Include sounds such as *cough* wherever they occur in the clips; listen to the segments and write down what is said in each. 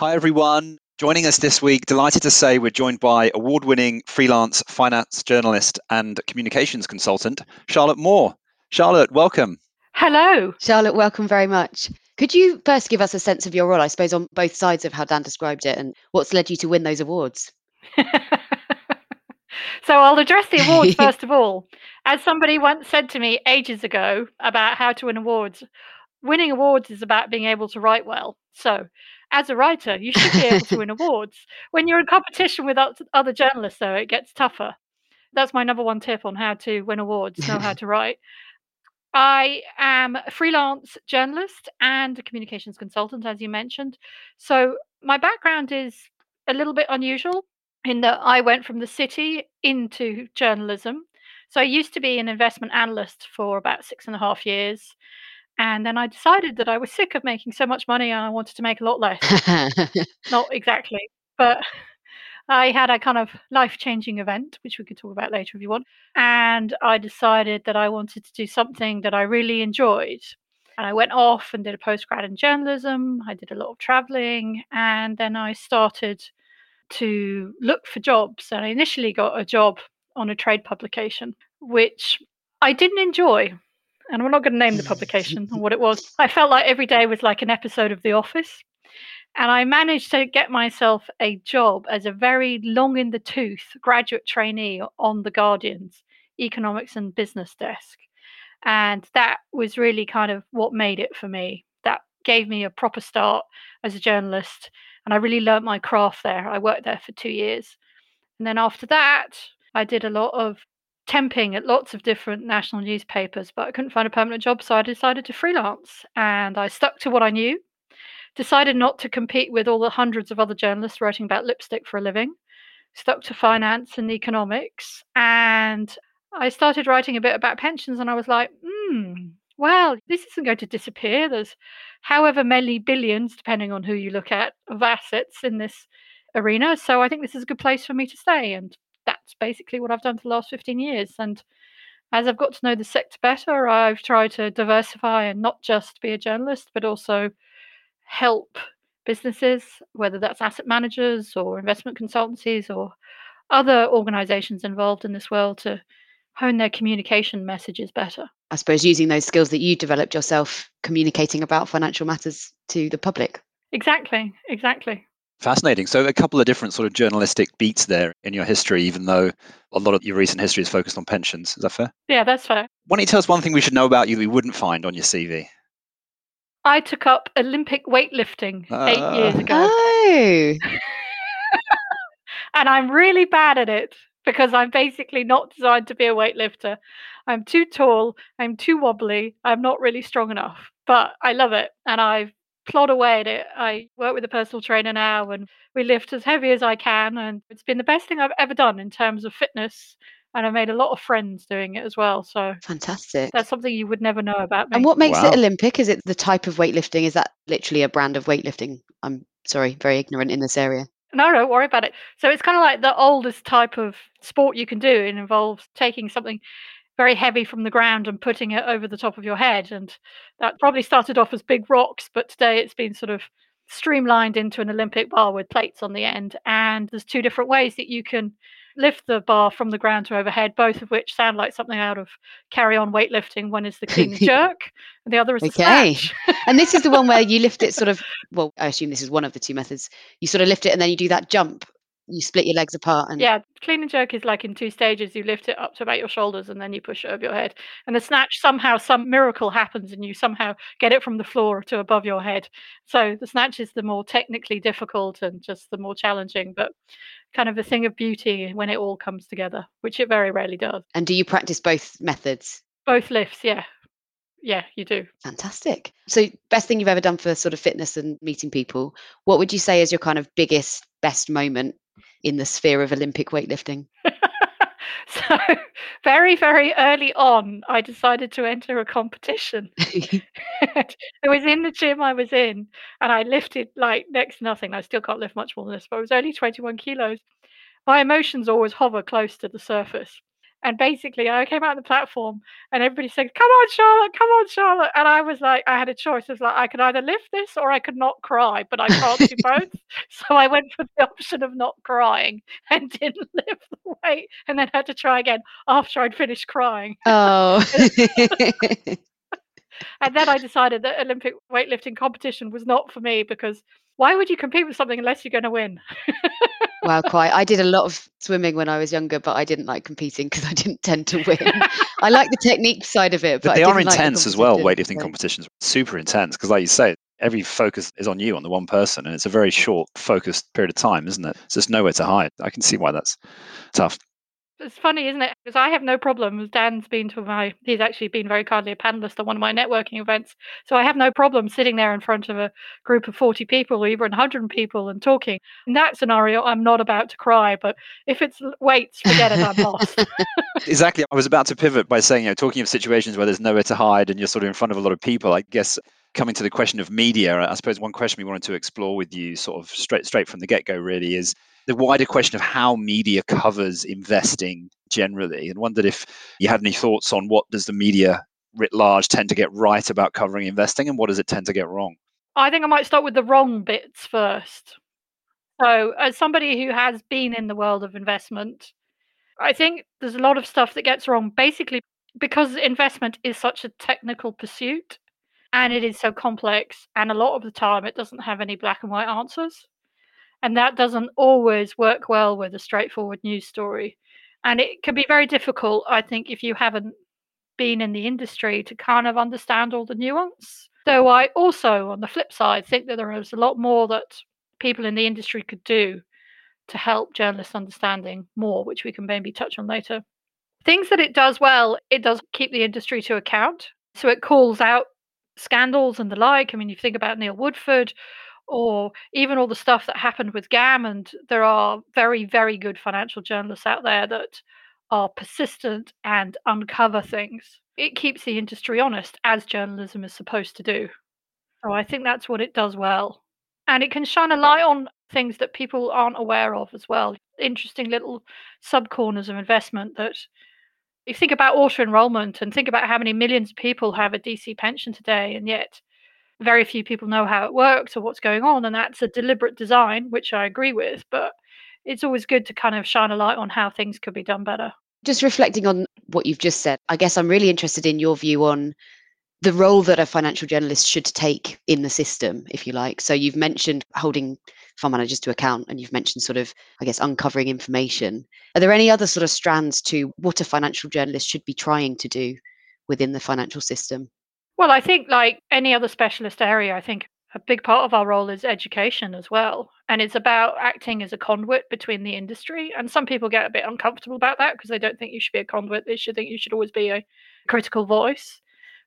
Hi, everyone. Joining us this week, delighted to say we're joined by award winning freelance finance journalist and communications consultant, Charlotte Moore. Charlotte, welcome. Hello. Charlotte, welcome very much. Could you first give us a sense of your role, I suppose, on both sides of how Dan described it and what's led you to win those awards? *laughs* so I'll address the awards *laughs* first of all. As somebody once said to me ages ago about how to win awards, winning awards is about being able to write well. So as a writer, you should be able to win *laughs* awards. When you're in competition with other journalists, though, it gets tougher. That's my number one tip on how to win awards, know how *laughs* to write. I am a freelance journalist and a communications consultant, as you mentioned. So my background is a little bit unusual in that I went from the city into journalism. So I used to be an investment analyst for about six and a half years. And then I decided that I was sick of making so much money and I wanted to make a lot less. *laughs* Not exactly, but *laughs* I had a kind of life changing event, which we could talk about later if you want. And I decided that I wanted to do something that I really enjoyed. And I went off and did a postgrad in journalism. I did a lot of traveling. And then I started to look for jobs. And I initially got a job on a trade publication, which I didn't enjoy and I'm not going to name the mm. publication or what it was. I felt like every day was like an episode of The Office. And I managed to get myself a job as a very long in the tooth graduate trainee on The Guardian's economics and business desk. And that was really kind of what made it for me. That gave me a proper start as a journalist. And I really learnt my craft there. I worked there for two years. And then after that, I did a lot of temping at lots of different national newspapers, but I couldn't find a permanent job, so I decided to freelance. And I stuck to what I knew, decided not to compete with all the hundreds of other journalists writing about lipstick for a living, stuck to finance and economics. And I started writing a bit about pensions, and I was like, hmm, well, this isn't going to disappear. There's however many billions, depending on who you look at, of assets in this arena. So I think this is a good place for me to stay. And that's basically what I've done for the last 15 years. And as I've got to know the sector better, I've tried to diversify and not just be a journalist, but also help businesses, whether that's asset managers or investment consultancies or other organizations involved in this world to hone their communication messages better. I suppose using those skills that you developed yourself communicating about financial matters to the public. Exactly, exactly. Fascinating. So, a couple of different sort of journalistic beats there in your history, even though a lot of your recent history is focused on pensions. Is that fair? Yeah, that's fair. Why don't you tell us one thing we should know about you that we wouldn't find on your CV? I took up Olympic weightlifting uh, eight years ago. Oh. *laughs* and I'm really bad at it because I'm basically not designed to be a weightlifter. I'm too tall, I'm too wobbly, I'm not really strong enough. But I love it and I've plod away at it. I work with a personal trainer now and we lift as heavy as I can. And it's been the best thing I've ever done in terms of fitness. And I made a lot of friends doing it as well. So fantastic. That's something you would never know about me. And what makes wow. it Olympic? Is it the type of weightlifting? Is that literally a brand of weightlifting? I'm sorry, very ignorant in this area. No, don't worry about it. So it's kind of like the oldest type of sport you can do. It involves taking something very heavy from the ground and putting it over the top of your head. And that probably started off as big rocks, but today it's been sort of streamlined into an Olympic bar with plates on the end. And there's two different ways that you can lift the bar from the ground to overhead, both of which sound like something out of carry on weightlifting. One is the clean and *laughs* jerk, and the other is the snatch. okay. and this is the one where you lift it *laughs* sort of, well, I assume this is one of the two methods. You sort of lift it and then you do that jump you split your legs apart and yeah clean and jerk is like in two stages you lift it up to about your shoulders and then you push it over your head and the snatch somehow some miracle happens and you somehow get it from the floor to above your head so the snatch is the more technically difficult and just the more challenging but kind of a thing of beauty when it all comes together which it very rarely does and do you practice both methods both lifts yeah yeah, you do. Fantastic. So, best thing you've ever done for sort of fitness and meeting people. What would you say is your kind of biggest, best moment in the sphere of Olympic weightlifting? *laughs* so, very, very early on, I decided to enter a competition. *laughs* *laughs* it was in the gym I was in, and I lifted like next to nothing. I still can't lift much more than this, but it was only 21 kilos. My emotions always hover close to the surface. And basically, I came out on the platform and everybody said, Come on, Charlotte, come on, Charlotte. And I was like, I had a choice. I was like, I could either lift this or I could not cry, but I can't do *laughs* both. So I went for the option of not crying *laughs* and didn't lift the weight and then had to try again after I'd finished crying. Oh. *laughs* and then I decided that Olympic weightlifting competition was not for me because why would you compete with something unless you're going to win? Wow, quite. I did a lot of swimming when I was younger, but I didn't like competing because I didn't tend to win. *laughs* I like the technique side of it, but, but they are intense like as well. Weightlifting so. competitions, super intense because, like you say, every focus is on you, on the one person, and it's a very short, focused period of time, isn't it? It's just nowhere to hide. I can see why that's tough it's funny, isn't it? Because I have no problems. Dan's been to my, he's actually been very kindly a panelist on one of my networking events. So I have no problem sitting there in front of a group of 40 people or even 100 people and talking. In that scenario, I'm not about to cry. But if it's weights, forget it, I'm lost. *laughs* exactly. I was about to pivot by saying, you know, talking of situations where there's nowhere to hide and you're sort of in front of a lot of people, I guess coming to the question of media, I suppose one question we wanted to explore with you, sort of straight straight from the get go, really is the wider question of how media covers investing generally, and wondered if you had any thoughts on what does the media writ large tend to get right about covering investing, and what does it tend to get wrong. I think I might start with the wrong bits first. So, as somebody who has been in the world of investment, I think there's a lot of stuff that gets wrong. Basically, because investment is such a technical pursuit and it is so complex, and a lot of the time it doesn't have any black and white answers. And that doesn't always work well with a straightforward news story. And it can be very difficult, I think, if you haven't been in the industry to kind of understand all the nuance. So I also, on the flip side, think that there is a lot more that people in the industry could do to help journalists understanding more, which we can maybe touch on later. Things that it does well, it does keep the industry to account. So it calls out scandals and the like. I mean, you think about Neil Woodford or even all the stuff that happened with GAM. And there are very, very good financial journalists out there that are persistent and uncover things. It keeps the industry honest, as journalism is supposed to do. So I think that's what it does well. And it can shine a light on things that people aren't aware of as well. Interesting little sub corners of investment that you think about auto enrollment and think about how many millions of people have a DC pension today, and yet very few people know how it works or what's going on and that's a deliberate design which i agree with but it's always good to kind of shine a light on how things could be done better. Just reflecting on what you've just said i guess i'm really interested in your view on the role that a financial journalist should take in the system if you like. So you've mentioned holding fund managers to account and you've mentioned sort of i guess uncovering information. Are there any other sort of strands to what a financial journalist should be trying to do within the financial system well, I think like any other specialist area, I think a big part of our role is education as well. And it's about acting as a conduit between the industry. And some people get a bit uncomfortable about that because they don't think you should be a conduit. They should think you should always be a critical voice.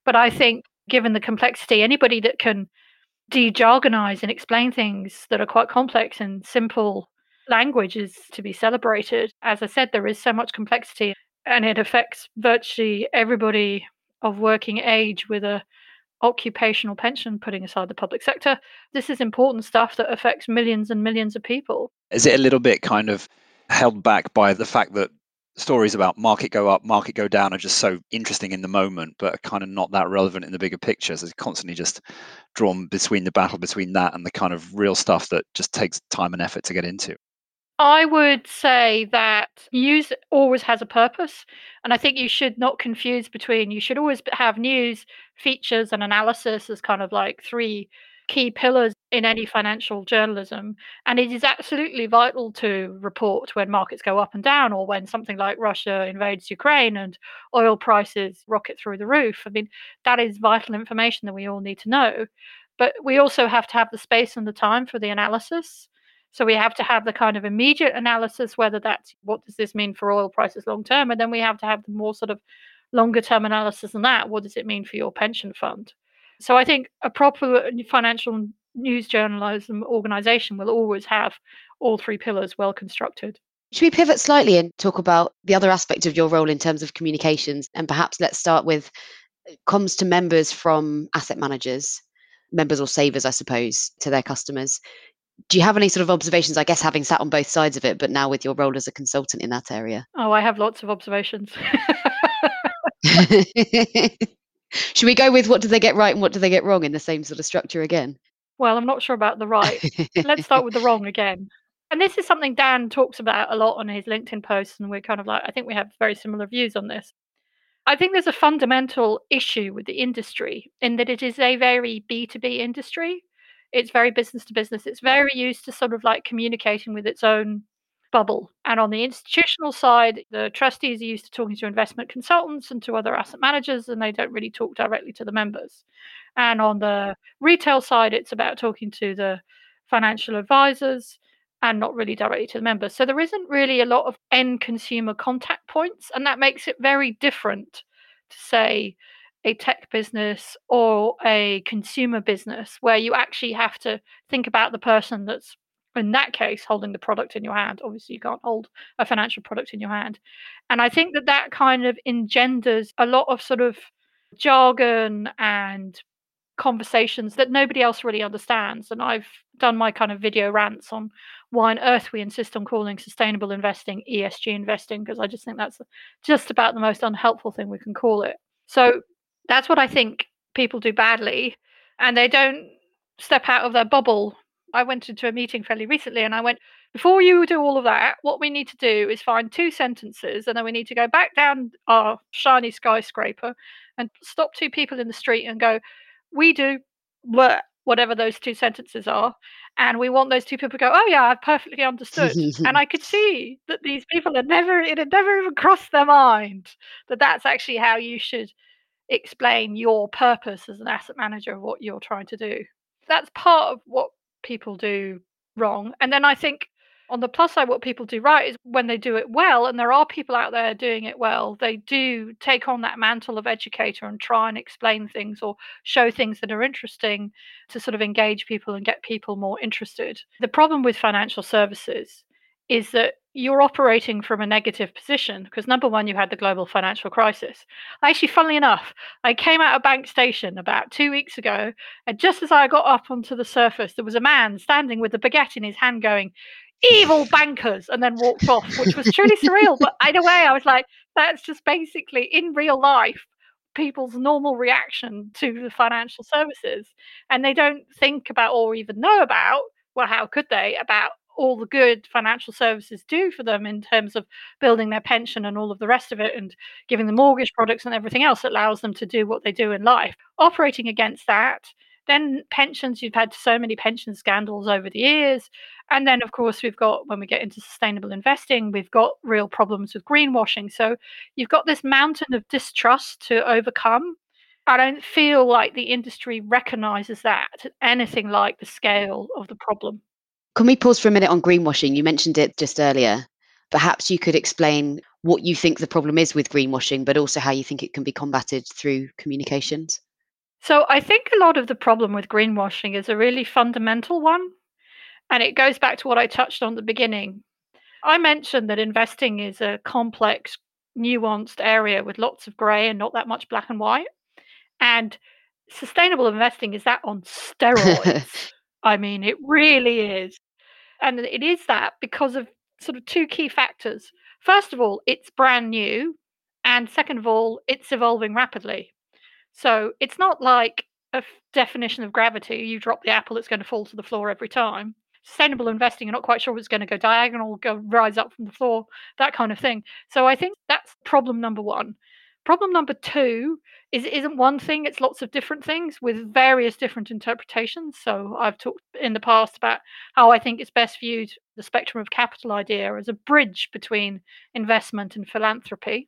But I think, given the complexity, anybody that can de jargonize and explain things that are quite complex in simple language is to be celebrated. As I said, there is so much complexity and it affects virtually everybody of working age with a occupational pension, putting aside the public sector. This is important stuff that affects millions and millions of people. Is it a little bit kind of held back by the fact that stories about market go up, market go down are just so interesting in the moment, but are kind of not that relevant in the bigger picture? So it's constantly just drawn between the battle between that and the kind of real stuff that just takes time and effort to get into. I would say that news always has a purpose. And I think you should not confuse between, you should always have news, features, and analysis as kind of like three key pillars in any financial journalism. And it is absolutely vital to report when markets go up and down or when something like Russia invades Ukraine and oil prices rocket through the roof. I mean, that is vital information that we all need to know. But we also have to have the space and the time for the analysis. So we have to have the kind of immediate analysis, whether that's what does this mean for oil prices long term, and then we have to have the more sort of longer term analysis than that. What does it mean for your pension fund? So I think a proper financial news journalism organization will always have all three pillars well constructed. Should we pivot slightly and talk about the other aspect of your role in terms of communications? And perhaps let's start with uh, comms to members from asset managers, members or savers, I suppose, to their customers Do you have any sort of observations, I guess, having sat on both sides of it, but now with your role as a consultant in that area? Oh, I have lots of observations. *laughs* Should we go with what do they get right and what do they get wrong in the same sort of structure again? Well, I'm not sure about the right. Let's start with the wrong again. And this is something Dan talks about a lot on his LinkedIn posts, and we're kind of like, I think we have very similar views on this. I think there's a fundamental issue with the industry in that it is a very B2B industry. It's very business to business. It's very used to sort of like communicating with its own bubble. And on the institutional side, the trustees are used to talking to investment consultants and to other asset managers, and they don't really talk directly to the members. And on the retail side, it's about talking to the financial advisors and not really directly to the members. So there isn't really a lot of end consumer contact points, and that makes it very different to say a tech business or a consumer business where you actually have to think about the person that's in that case holding the product in your hand. Obviously you can't hold a financial product in your hand. And i think that that kind of engenders a lot of sort of jargon and conversations that nobody else really understands. And i've done my kind of video rants on why on earth we insist on calling sustainable investing esg investing because i just think that's just about the most unhelpful thing we can call it. So that's what i think people do badly and they don't step out of their bubble I went into a meeting fairly recently and I went, before you do all of that, what we need to do is find two sentences and then we need to go back down our shiny skyscraper and stop two people in the street and go, we do whatever those two sentences are. And we want those two people to go, oh, yeah, I've perfectly understood. and I could see that these people had never, it had never even crossed their mind that that's actually how you should explain your purpose as an asset manager of what you're trying to do. That's part of what people do wrong. And then I think on the plus side, what people do right is when they do it well, and there are people out there doing it well, they do take on that mantle of educator and try and explain things or show things that are interesting to sort of engage people and get people more interested. The problem with financial services is that you're operating from a negative position because number one, you had the global financial crisis. Actually, funnily enough, I came out of Bank Station about two weeks ago, and just as I got up onto the surface, there was a man standing with a baguette in his hand going, Evil bankers, and then walked off, which was truly surreal. But either way, I was like, that's just basically in real life people's normal reaction to the financial services. And they don't think about or even know about, well, how could they, about all the good financial services do for them in terms of building their pension and all of the rest of it and giving them mortgage products and everything else that allows them to do what they do in life. Operating against that, then pensions, you've had so many pension scandals over the years. And then, of course, we've got, when we get into sustainable investing, we've got real problems with greenwashing. So you've got this mountain of distrust to overcome. I don't feel like the industry recognizes that anything like the scale of the problem. Can we pause for a minute on greenwashing? You mentioned it just earlier. Perhaps you could explain what you think the problem is with greenwashing, but also how you think it can be combated through communications. So, I think a lot of the problem with greenwashing is a really fundamental one. And it goes back to what I touched on at the beginning. I mentioned that investing is a complex, nuanced area with lots of grey and not that much black and white. And sustainable investing is that on *laughs* steroids. I mean, it really is. And it is that because of sort of two key factors. First of all, it's brand new. And second of all, it's evolving rapidly. So it's not like a f- definition of gravity. You drop the apple, it's going to fall to the floor every time. Sustainable investing, you're not quite sure it's going to go diagonal, go rise up from the floor, that kind of thing. So I think that's problem number one. Problem number two is isn't one thing, it's lots of different things with various different interpretations. So I've talked in the past about how I think it's best viewed the spectrum of capital idea as a bridge between investment and philanthropy.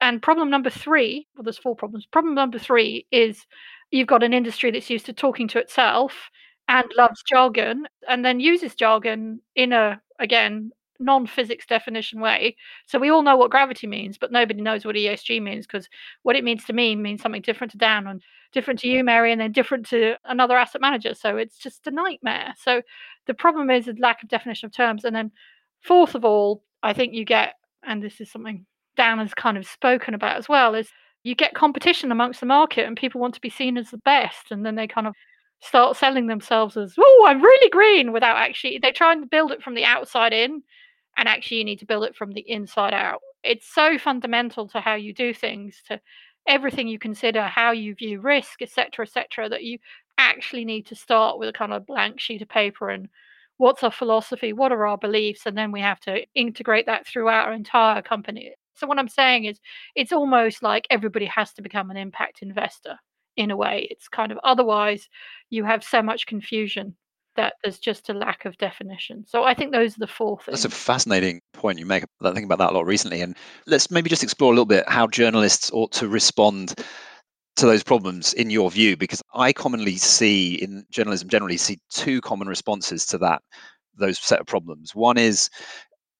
And problem number three, well, there's four problems. Problem number three is you've got an industry that's used to talking to itself and loves jargon and then uses jargon in a, again, non-physics definition way. So we all know what gravity means, but nobody knows what ESG means because what it means to me means something different to Dan and different to you, Mary, and then different to another asset manager. So it's just a nightmare. So the problem is the lack of definition of terms. And then fourth of all, I think you get, and this is something Dan has kind of spoken about as well, is you get competition amongst the market and people want to be seen as the best and then they kind of start selling themselves as, oh, I'm really green without actually, they try and build it from the outside in. And actually, you need to build it from the inside out. It's so fundamental to how you do things, to everything you consider, how you view risk, etc., etc., that you actually need to start with a kind of blank sheet of paper and what's our philosophy, what are our beliefs, and then we have to integrate that throughout our entire company. So, what I'm saying is, it's almost like everybody has to become an impact investor in a way. It's kind of otherwise, you have so much confusion that there's just a lack of definition. So I think those are the four things. That's a fascinating point you make. I think about that a lot recently. And let's maybe just explore a little bit how journalists ought to respond to those problems in your view because i commonly see in journalism generally see two common responses to that those set of problems one is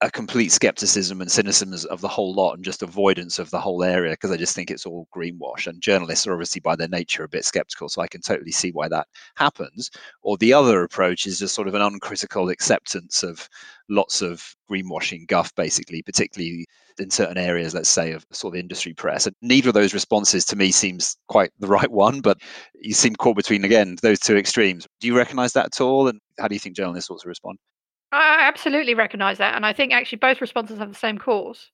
a complete skepticism and cynicism of the whole lot and just avoidance of the whole area because I just think it's all greenwash. And journalists are obviously by their nature a bit skeptical, so I can totally see why that happens. Or the other approach is just sort of an uncritical acceptance of lots of greenwashing guff, basically, particularly in certain areas, let's say, of sort of industry press. And neither of those responses to me seems quite the *laughs* right one, but you seem caught between, again, those two extremes. Do you recognize that at all? And how do you think journalists ought to respond? I absolutely recognize that. And I think actually both responses have the same cause.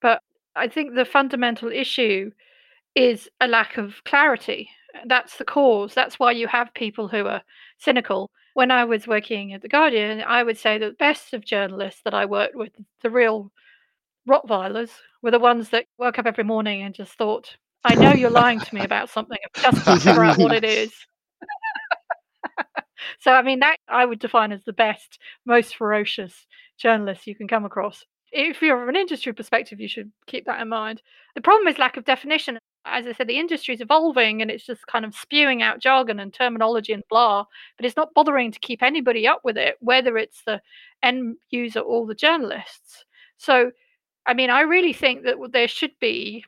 But I think the fundamental issue is a lack of clarity. That's the cause. That's why you have people who are cynical. When I was working at The Guardian, I would say that the best of journalists that I worked with, the real Rottweilers, were the ones that woke up every morning and just thought, I know you're lying to me about something. Just to figure out what it is. *laughs* So, I mean, that I would define as the best, most ferocious journalist you can come across. If you're from an industry perspective, you should keep that in mind. The problem is lack of definition. As I said, the industry is evolving and it's just kind of spewing out jargon and terminology and blah, but it's not bothering to keep anybody up with it, whether it's the end user or the journalists. So, I mean, I really think that there should be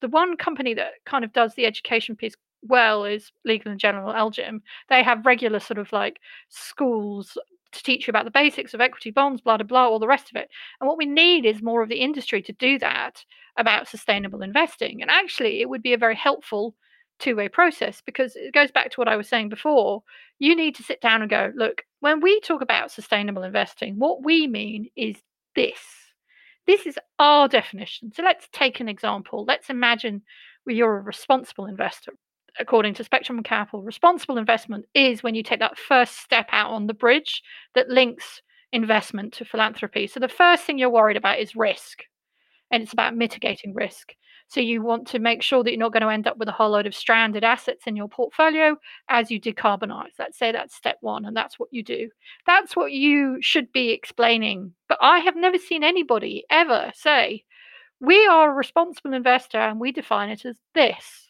the one company that kind of does the education piece well is Legal and General LGIM. They have regular sort of like schools to teach you about the basics of equity bonds, blah, blah, blah, all the rest of it. And what we need is more of the industry to do that about sustainable investing. And actually, it would be a very helpful two way process because it goes back to what I was saying before. You need to sit down and go, look, when we talk about sustainable investing, what we mean is this. This is our definition. So let's take an example. Let's imagine you're a responsible investor according to Spectrum Capital, responsible investment is when you take that first step out on the bridge that links investment to philanthropy. So the first thing you're worried about is risk, and it's about mitigating risk. So you want to make sure that you're not going to end up with a whole load of stranded assets in your portfolio as you decarbonize. Let's say that's step one, and that's what you do. That's what you should be explaining. But I have never seen anybody ever say, we are a responsible investor and we define it as this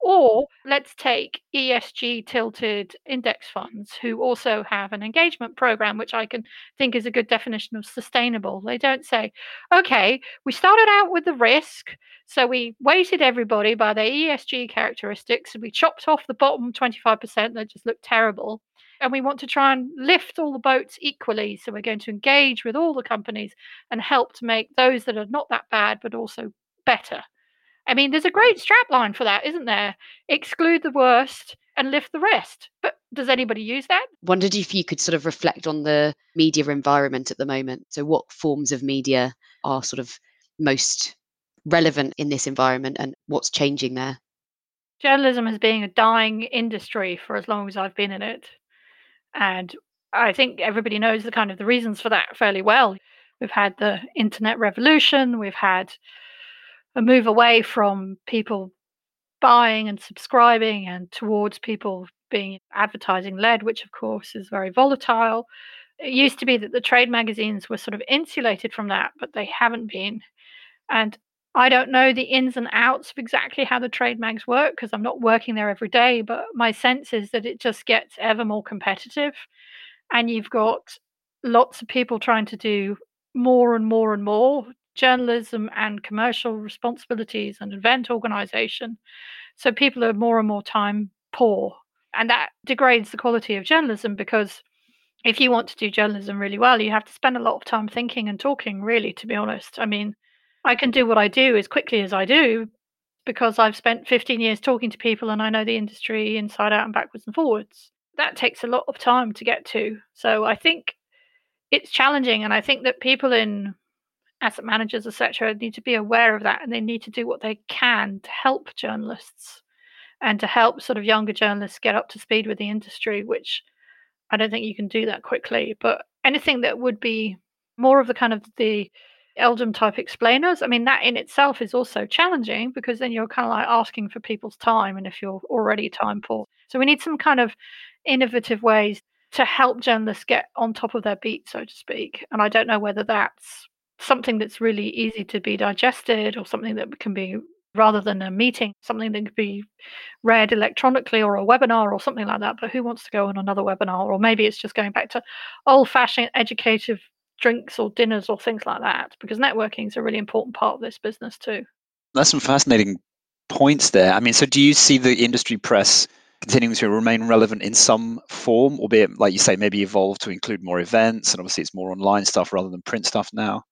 or let's take ESG tilted index funds who also have an engagement program, which I can think is a good definition of sustainable. They don't say, okay, we started out with the risk. So we weighted everybody by their ESG characteristics. And we chopped off the bottom 25% that just looked terrible. And we want to try and lift all the boats equally. So we're going to engage with all the companies and help to make those that are not that bad, but also better. I mean, there's a great strapline for that, isn't there? Exclude the worst and lift the rest. But does anybody use that? Wondered if you could sort of reflect on the media environment at the moment. So, what forms of media are sort of most relevant in this environment and what's changing there? Journalism has been a dying industry for as long as I've been in it. And I think everybody knows the kind of the reasons for that fairly well. We've had the internet revolution, we've had a move away from people buying and subscribing and towards people being advertising led, which of course is very volatile. It used to be that the trade magazines were sort of insulated from that, but they haven't been. And I don't know the ins and outs of exactly how the trade mags work because I'm not working there every day, but my sense is that it just gets ever more competitive. And you've got lots of people trying to do more and more and more journalism and commercial responsibilities and event organization. So people are more and more time poor. And that degrades the quality of journalism because if you want to do journalism really well, you have to spend a lot of time thinking and talking, really, to be honest. I mean, I can do what I do as quickly as I do because I've spent 15 years talking to people and I know the industry inside out and backwards and forwards. that takes a lot of time to get to. So I think it's challenging, and I think that people in asset managers, etc., need to be aware of that, and they need to do what they can to help journalists and to help sort of younger journalists get up to speed with the industry, which I don't think you can do that quickly. But anything that would be more of the kind of the LGIM type explainers, I mean, that in itself is also challenging because then you're kind of like asking for people's time, and if you're already time poor, so we need some kind of innovative ways to help journalists get on top of their beat, so to speak. And I don't know whether that's something that's really easy to be digested or something that can be rather than a meeting, something that could be read electronically or a webinar or something like that. But who wants to go on another webinar? Or maybe it's just going back to old fashioned educative drinks or dinners or things like that, because networking is a really important part of this business too. That's some fascinating points there. I mean, so do you see the industry press continuing to remain relevant in some form, albeit, like you say, maybe evolve to include more events? And obviously, it's more online stuff rather than print stuff now.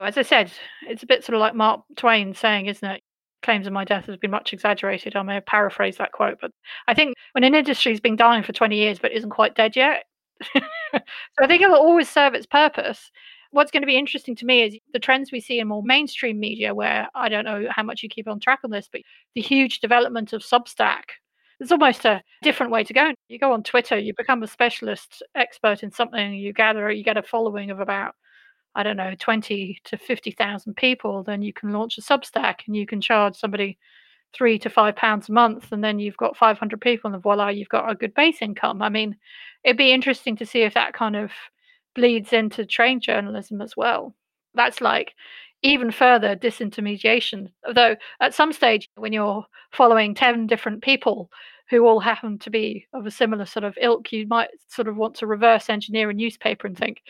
As I said, it's a bit sort of like Mark Twain saying, isn't it? Claims of my death has been much exaggerated. I may have paraphrased that quote, but I think when an industry's been dying for 20 years but isn't quite dead yet, *laughs* so I think it'll always serve its purpose. What's going to be interesting to me is the trends we see in more mainstream media, where I don't know how much you keep on track on this, but the huge development of Substack. It's almost a different way to go. You go on Twitter, you become a specialist expert in something, you gather, you get a following of about I don't know, 20 to 50,000 people, then you can launch a Substack and you can charge somebody three to five pounds a month. And then you've got 500 people and voila, you've got a good base income. I mean, it'd be interesting to see if that kind of bleeds into trade journalism as well. That's like even further disintermediation. Although at some stage, when you're following 10 different people who all happen to be of a similar sort of ilk, you might sort of want to reverse engineer a newspaper and think,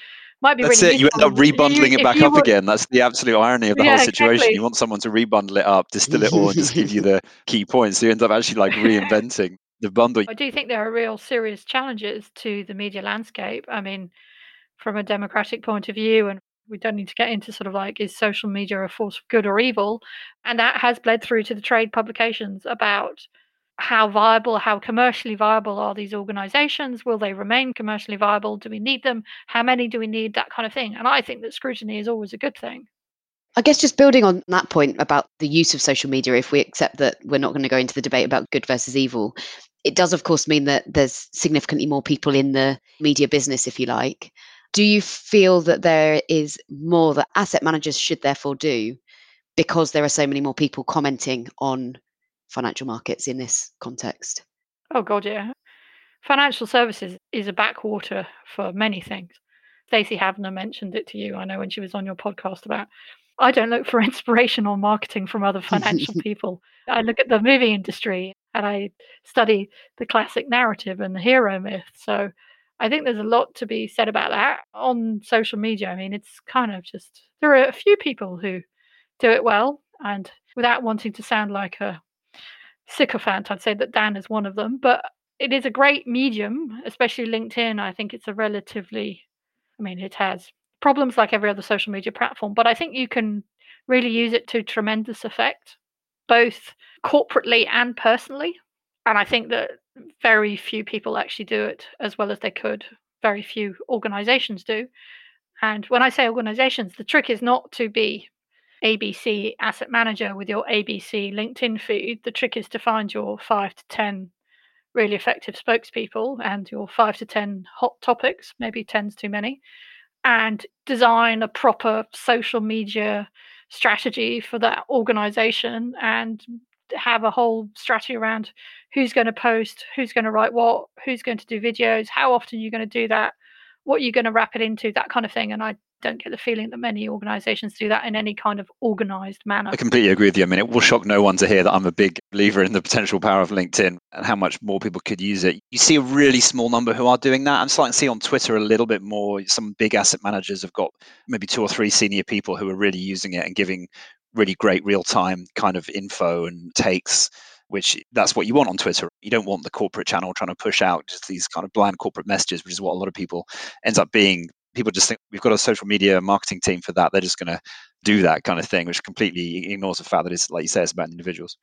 might be That's really it. You end up rebundling you, it back up were... again. That's the absolute irony of the yeah, whole situation. Exactly. You want someone to rebundle it up, distill it all, and just give you the *laughs* key points. So you end up actually like reinventing the bundle. I do think there are real serious challenges to the media landscape. I mean, from a democratic point of view, and we don't need to get into sort of like is social media a force of good or evil, and that has bled through to the trade publications about how viable, how commercially viable are these organizations? Will they remain commercially viable? Do we need them? How many do we need? That kind of thing. And I think that scrutiny is always a good thing. I guess just building on that point about the use of social media, if we accept that we're not going to go into the debate about good versus evil, it does, of course, mean that there's significantly more people in the media business, if you like. Do you feel that there is more that asset managers should therefore do because there are so many more people commenting on financial markets in this context? Oh, God, yeah. Financial services is a backwater for many things. Stacey Havner mentioned it to you, I know, when she was on your podcast about. I don't look for *laughs* inspiration or marketing from other financial *laughs* people. I look at the movie industry and I study the classic narrative and the hero myth. So I think there's a lot to be said about that on social media. I mean, it's kind of just there are a few people who do it well and without wanting to sound like a sycophant. I'd say that Dan is one of them, but it is a great medium, especially LinkedIn. I think it's a relatively, I mean, it has problems like every other social media platform, but I think you can really use it to tremendous effect, both corporately and personally. And I think that very few people actually do it as well as they could. Very few organizations do. And when I say organizations, the trick is not to be ABC asset manager with your ABC LinkedIn feed, the trick is to find your five to 10 really effective spokespeople and your five to 10 hot topics, maybe 10's too many, and design a proper social media strategy for that organization and have a whole strategy around who's going to post, who's going to write what, who's going to do videos, how often you're going to do that, what you're going to wrap it into, that kind of thing. And I don't get the feeling that many organizations do that in any kind of organized manner. I completely agree with you. I mean, it will shock no one to hear that I'm a big believer in the potential power of LinkedIn and how much more people could use it. You see a really small number who are doing that. I'm starting to see on Twitter a little bit more. Some big asset managers have got maybe two or three senior people who are really using it and giving really great real time kind of info and takes which that's what you want on Twitter. You don't want the corporate channel trying to push out just these kind of bland corporate messages, which is what a lot of people ends up being people just think we've got a social media marketing team for that. They're just going to do that kind of thing, which completely ignores the fact that it's, like you say, it's about individuals.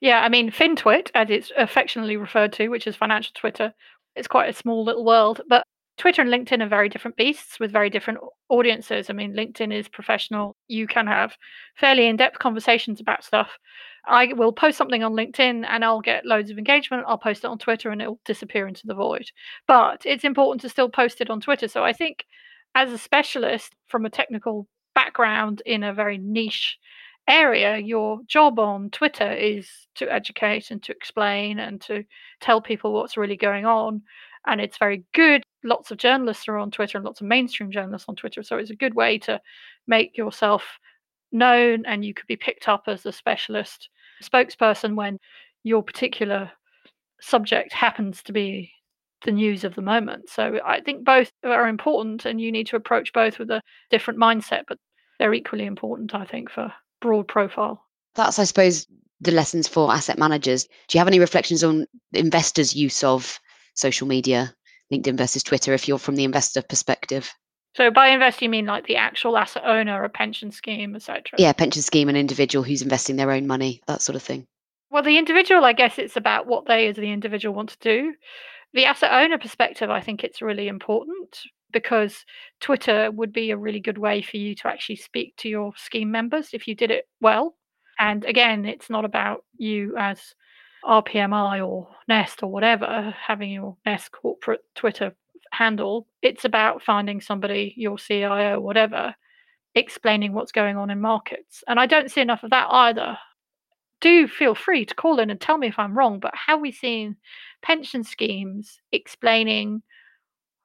Yeah, I mean, FinTwit, as it's affectionately referred to, which is financial Twitter, it's quite a small little world. But Twitter and LinkedIn are very different beasts with very different audiences. I mean, LinkedIn is professional. You can have fairly in depth conversations about stuff. I will post something on LinkedIn and I'll get loads of engagement. I'll post it on Twitter and it'll disappear into the void. But it's important to still post it on Twitter. So I think as a specialist from a technical background in a very niche area, your job on Twitter is to educate and to explain and to tell people what's really going on. And it's very good. Lots of journalists are on Twitter and lots of mainstream journalists on Twitter. So it's a good way to make yourself known and you could be picked up as a specialist spokesperson when your particular subject happens to be the news of the moment. So I think both are important and you need to approach both with a different mindset, but they're equally important, I think, for broad profile. That's, I suppose, the lessons for asset managers. Do you have any reflections on investors' use of social media, LinkedIn versus Twitter, if you're from the investor perspective? So by investor, you mean like the actual asset owner, a pension scheme, etc. Yeah, pension scheme, an individual who's investing their own money, that sort of thing. Well, the individual, I guess it's about what they as the individual want to do. The asset owner perspective, I think it's really important because Twitter would be a really good way for you to actually speak to your scheme members if you did it well. And again, it's not about you as RPMI or Nest or whatever having your Nest corporate Twitter handle. It's about finding somebody, your CIO, whatever, explaining what's going on in markets. And I don't see enough of that either. Do feel free to call in and tell me if I'm wrong, but have we seen pension schemes explaining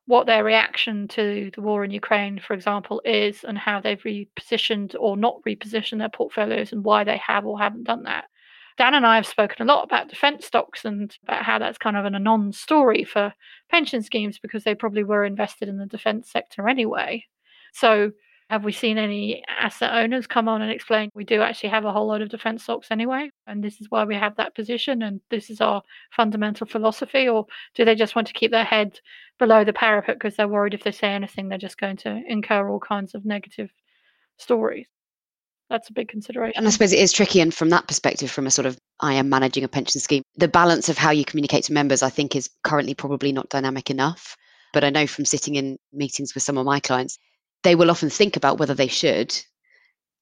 what their reaction to the war in Ukraine, for example, is and how they've repositioned or not repositioned their portfolios and why they have or haven't done that. Dan and I have spoken a lot about defense stocks and about how that's kind of an, a non story for pension schemes because they probably were invested in the defense sector anyway. So, have we seen any asset owners come on and explain we do actually have a whole load of defense stocks anyway? And this is why we have that position and this is our fundamental philosophy? Or do they just want to keep their head below the parapet because they're worried if they say anything, they're just going to incur all kinds of negative stories? That's a big consideration. And I suppose it is tricky. And from that perspective, from a sort of I am managing a pension scheme, the balance of how you communicate to members, I think, is currently probably not dynamic enough. But I know from sitting in meetings with some of my clients, they will often think about whether they should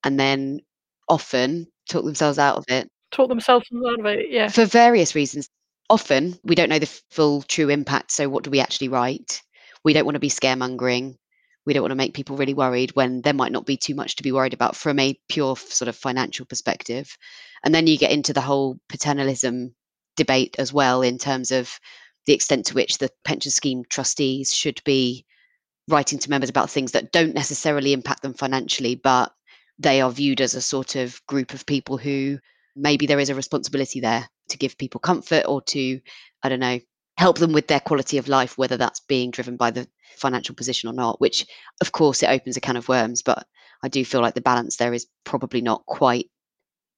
and then often talk themselves out of it. Talk themselves out of it, yeah. For various reasons. Often we don't know the full true impact. So, what do we actually write? We don't want to be scaremongering. We don't want to make people really worried when there might not be too much to be worried about from a pure sort of financial perspective. And then you get into the whole paternalism debate as well, in terms of the extent to which the pension scheme trustees should be writing to members about things that don't necessarily impact them financially, but they are viewed as a sort of group of people who maybe there is a responsibility there to give people comfort or to, I don't know, help them with their quality of life, whether that's being driven by the financial position or not, which of course it opens a can of worms, but I do feel like the balance there is probably not quite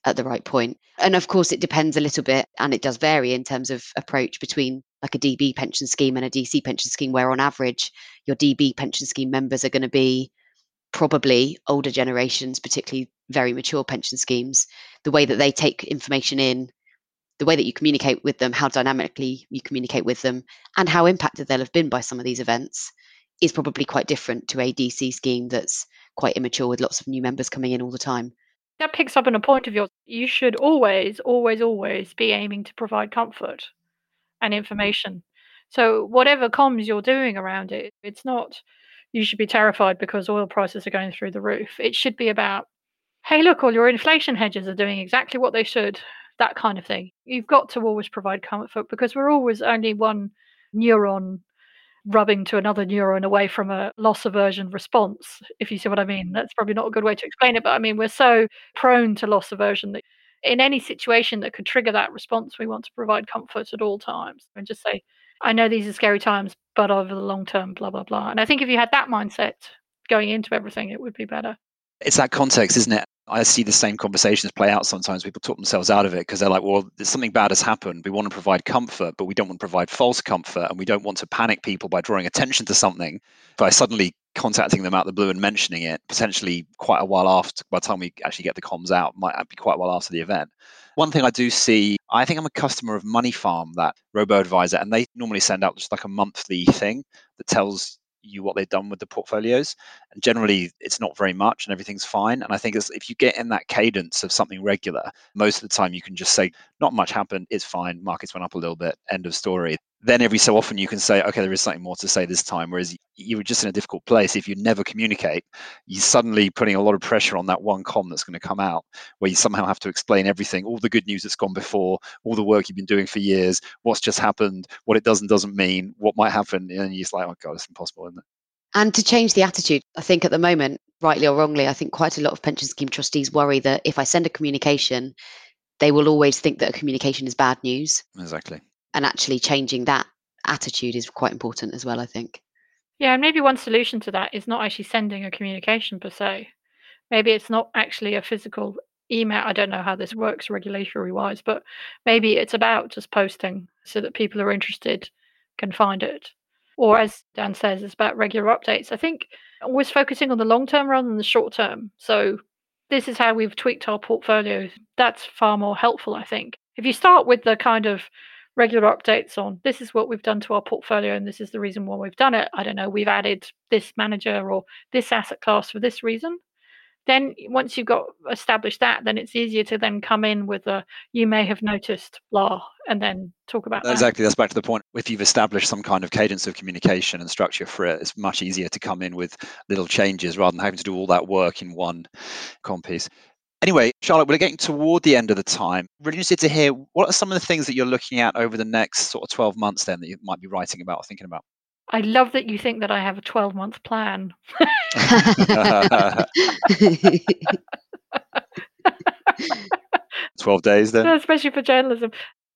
at the right point. And of course, it depends a little bit and it does vary in terms of approach between like a DB pension scheme and a DC pension scheme, where on average, your DB pension scheme members are going to be probably older generations, particularly very mature pension schemes. The way that they take information in, the way that you communicate with them, how dynamically you communicate with them, and how impacted they'll have been by some of these events is probably quite different to a DC scheme that's quite immature with lots of new members coming in all the time. That picks up on a point of yours. You should always, always, always be aiming to provide comfort and information. So whatever comms you're doing around it, it's not you should be terrified because oil prices are going through the roof. It should be about, hey, look, all your inflation hedges are doing exactly what they should, that kind of thing. You've got to always provide comfort because we're always only one neuron rubbing to another neuron away from a loss aversion response, if you see what I mean. That's probably not a good way to explain it, but I mean, we're so prone to loss aversion that in any situation that could trigger that response, we want to provide comfort at all times and just say, I know these are scary times, but over the long term, blah, blah, blah. And I think if you had that mindset going into everything, it would be better. It's that context, isn't it? I see the same conversations play out sometimes. People talk themselves out of it because they're like, well, something bad has happened. We want to provide comfort, but we don't want to provide false comfort. And we don't want to panic people by drawing attention to something by suddenly contacting them out the blue and mentioning it, potentially quite a while after, by the time we actually get the comms out, might be quite a while after the event. One thing I do see I think I'm a customer of Moneyfarm, that robo advisor, and they normally send out just like a monthly thing that tells you what they've done with the portfolios. And generally, it's not very much and everything's fine. And I think if you get in that cadence of something regular, most of the time you can just say, not much happened, it's fine, markets went up a little bit, end of story then every so often you can say, okay, there is something more to say this time. Whereas you were just in a difficult place. If you never communicate, you're suddenly putting a lot of pressure on that one com that's going to come out, where you somehow have to explain everything, all the good news that's gone before, all the work you've been doing for years, what's just happened, what it does and doesn't mean, what might happen. And you're just like, oh God, it's impossible, isn't it? And to change the attitude, I think at the moment, rightly or wrongly, I think quite a lot of pension scheme trustees worry that if I send a communication, they will always think that a communication is bad news. Exactly. And actually changing that attitude is quite important as well i think. Yeah and maybe one solution to that is not actually sending a communication per se. Maybe it's not actually a physical email i don't know how this works regulatory wise but maybe it's about just posting so that people who are interested can find it. Or as dan says it's about regular updates. I think always focusing on the long term rather than the short term. So this is how we've tweaked our portfolio. that's far more helpful i think if you start with the kind of regular updates on this is what we've done to our portfolio and this is the reason why we've done it. I don't know, we've added this manager or this asset class for this reason. Then once you've got established that, then it's easier to then come in with a you may have noticed blah and then talk about that. Exactly. That's back to the point. If you've established some kind of cadence of communication and structure for it, it's much easier to come in with little changes rather than having to do all that work in one comp piece. Anyway, Charlotte, we're getting toward the end of the time. Really interested to hear what are some of the things that you're looking at over the next sort of 12 months then that you might be writing about or thinking about? I love that you think that I have a 12 month plan. *laughs* 12 days then? *laughs* Especially for journalism.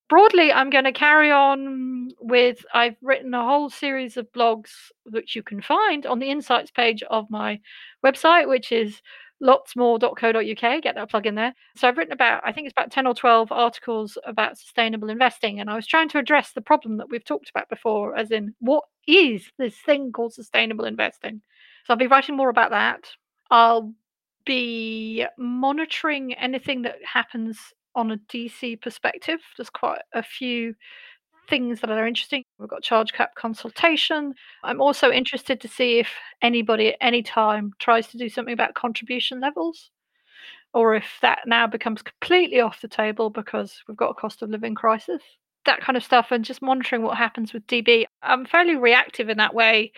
Broadly, I'm going to carry on with. I've written a whole series of blogs which you can find on the insights page of my website, which is lotsmore.co.uk. Get that plug in there. So I've written about, I think it's about 10 or 12 articles about sustainable investing. And I was trying to address the problem that we've talked about before, as in, what is this thing called sustainable investing? So I'll be writing more about that. I'll be monitoring anything that happens on a DC perspective. There's quite a few things that are interesting. We've got charge cap consultation. I'm also interested to see if anybody at any time tries to do something about contribution levels or if that now becomes completely off the table because we've got a cost of living crisis. That kind of stuff, and just monitoring what happens with DB. I'm fairly reactive in that way.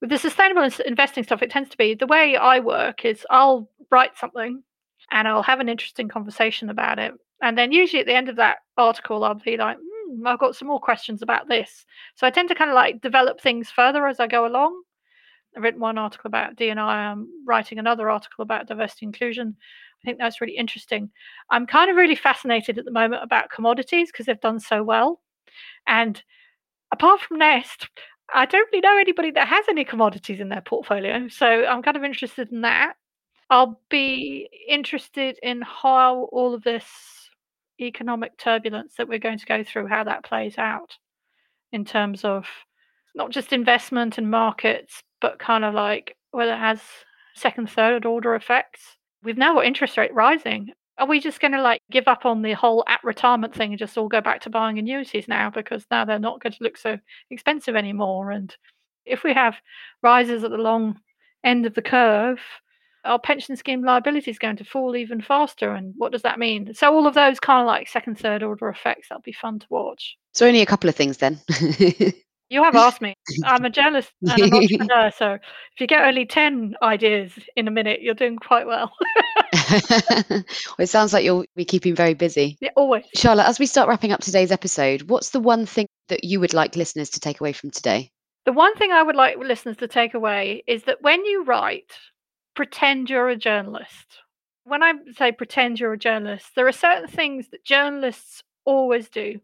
With the sustainable investing stuff, it tends to be the way I work is I'll write something and I'll have an interesting conversation about it. And then usually at the end of that article, I'll be like, hmm, I've got some more questions about this. So I tend to kind of like develop things further as I go along. I've written one article about DNI. I'm writing another article about diversity inclusion. I think that's really interesting. I'm kind of really fascinated at the moment about commodities because they've done so well. And apart from Nest, I don't really know anybody that has any commodities in their portfolio. So I'm kind of interested in that. I'll be interested in how all of this economic turbulence that we're going to go through, how that plays out in terms of not just investment and markets, but kind of like whether it has second, third order effects. We've now got interest rate rising. Are we just going to like give up on the whole at retirement thing and just all go back to buying annuities now because now they're not going to look so expensive anymore? And if we have rises at the long end of the curve, our pension scheme liability is going to fall even faster. And what does that mean? So all of those kind of like second, third order effects, that'll be fun to watch. So only a couple of things then. *laughs* you have asked me. I'm a journalist *laughs* and an entrepreneur. So if you get only 10 ideas in a minute, you're doing quite well. *laughs* well, it sounds like you'll be keeping very busy. Yeah, always. Charlotte, as we start wrapping up today's episode, what's the one thing that you would like listeners to take away from today? The one thing I would like listeners to take away is that when you write, pretend you're a journalist. When I say pretend you're a journalist, there are certain things that journalists always do.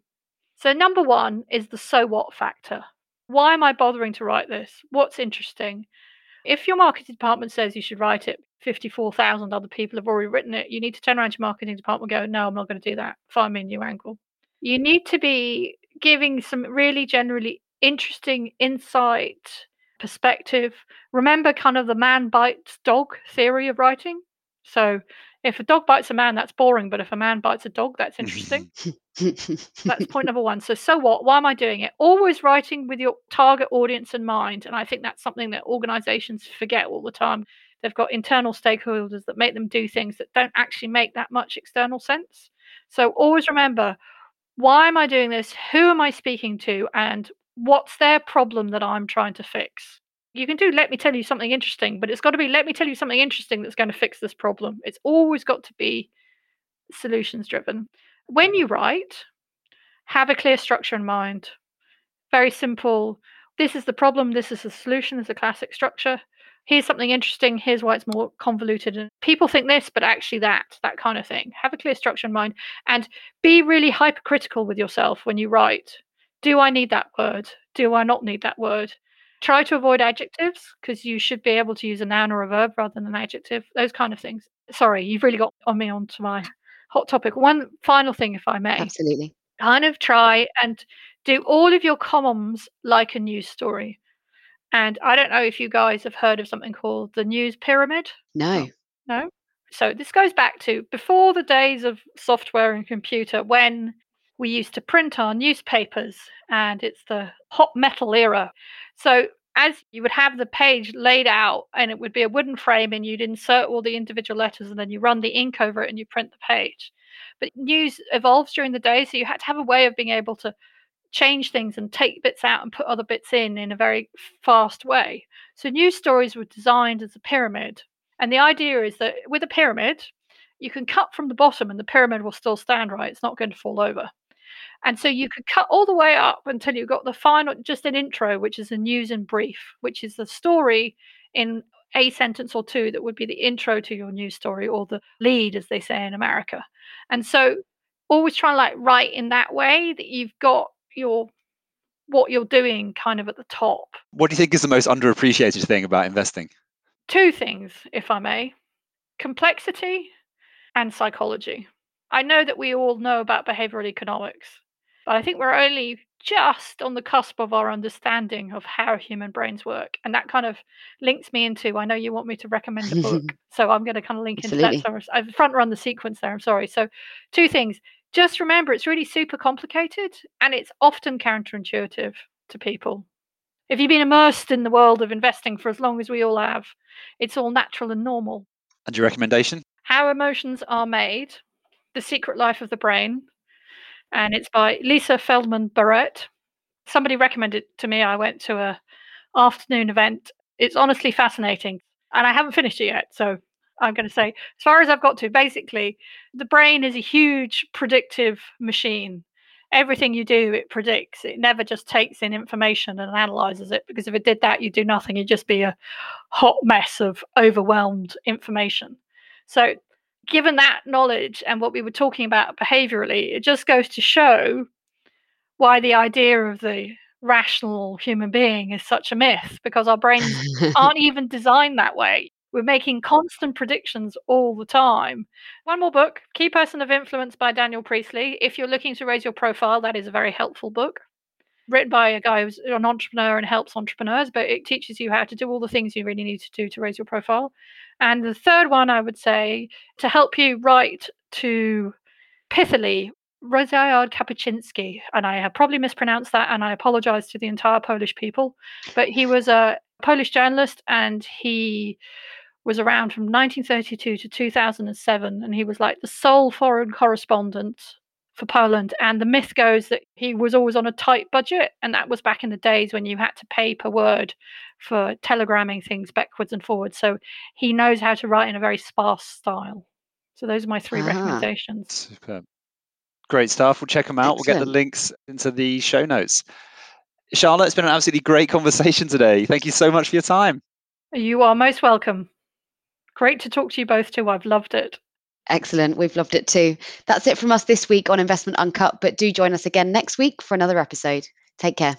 So, number one is the so what factor. Why am I bothering to write this? What's interesting? If your marketing department says you should write it, 54,000 other people have already written it, you need to turn around to your marketing department and go, no, I'm not going to do that. Find me a new angle. You need to be giving some really generally interesting insight perspective. Remember kind of the man bites dog theory of writing. So if a dog bites a man, that's boring, but if a man bites a dog, that's interesting. That's point number one. So, so what? Why am I doing it? Always writing with your target audience in mind. And I think that's something that organizations forget all the time. They've got internal stakeholders that make them do things that don't actually make that much external sense. So, always remember why am I doing this? Who am I speaking to? And what's their problem that I'm trying to fix? You can do let me tell you something interesting, but it's got to be let me tell you something interesting that's going to fix this problem. It's always got to be solutions driven. When you write, have a clear structure in mind. Very simple. This is the problem, this is the solution, is a classic structure. Here's something interesting, here's why it's more convoluted. And people think this, but actually that, that kind of thing. Have a clear structure in mind and be really hypercritical with yourself when you write. Do I need that word? Do I not need that word? Try to avoid adjectives because you should be able to use a noun or a verb rather than an adjective, those kind of things. Sorry, you've really got on me onto my hot topic. One final thing, if I may. Absolutely. Kind of try and do all of your columns like a news story. And I don't know if you guys have heard of something called the news pyramid. No. No. So this goes back to before the days of software and computer when we used to print our newspapers and it's the hot metal era. So as you would have the page laid out and it would be a wooden frame and you'd insert all the individual letters and then you run the ink over it and you print the page. But news evolves during the day, so you had to have a way of being able to change things and take bits out and put other bits in in a very fast way. So news stories were designed as a pyramid. And the idea is that with a pyramid, you can cut from the bottom and the pyramid will still stand right. It's not going to fall over. And so you could cut all the way up until you got the final, just an intro, which is a news and brief, which is the story in a sentence or two that would be the intro to your news story or the lead, as they say in America. And so always try and like write in that way that you've got your what you're doing kind of at the top. What do you think is the most underappreciated thing about investing? Two things, if I may complexity and psychology. I know that we all know about behavioral economics, but I think we're only just on the cusp of our understanding of how human brains work. And that kind of links me into I know you want me to recommend a book. *laughs* so I'm going to kind of link Absolutely. into that. So I've front run the sequence there. I'm sorry. So, two things. Just remember, it's really super complicated and it's often counterintuitive to people. If you've been immersed in the world of investing for as long as we all have, it's all natural and normal. And your recommendation? How Emotions Are Made The Secret Life of the Brain and it's by Lisa Feldman Barrett. Somebody recommended it to me. I went to a afternoon event. It's honestly fascinating, and I haven't finished it yet. So I'm going to say, as far as I've got to, basically, the brain is a huge predictive machine. Everything you do, it predicts. It never just takes in information and analyzes it because if it did that, you'd do nothing. You'd just be a hot mess of overwhelmed information. So given that knowledge and what we were talking about behaviorally, it just goes to show why the idea of the rational human being is such a myth because our brains aren't *laughs* even designed that way. We're making constant predictions all the time. One more book, Key Person of Influence by Daniel Priestley. If you're looking to raise your profile, that is a very helpful book. Written by a guy who's an entrepreneur and helps entrepreneurs, but it teaches you how to do all the things you really need to do to raise your profile. And the third one, I would say, to help you write to pithily, Ryszard Kapuscinski, and I have probably mispronounced that, and I apologize to the entire Polish people, but he was a Polish journalist and he was around from 1932 to 2007, and he was like the sole foreign correspondent for Poland. And the myth goes that he was always on a tight budget, and that was back in the days when you had to pay per word for telegramming things backwards and forwards. So he knows how to write in a very sparse style. So those are my three Ah. recommendations. Superb. Great stuff. We'll check them out. We'll get the links into the show notes. Charlotte, it's been an absolutely great conversation today. Thank you so much for your time. You are most welcome. Great to talk to you both too. I've loved it. Excellent. We've loved it too. That's it from us this week on Investment Uncut, but do join us again next week for another episode. Take care.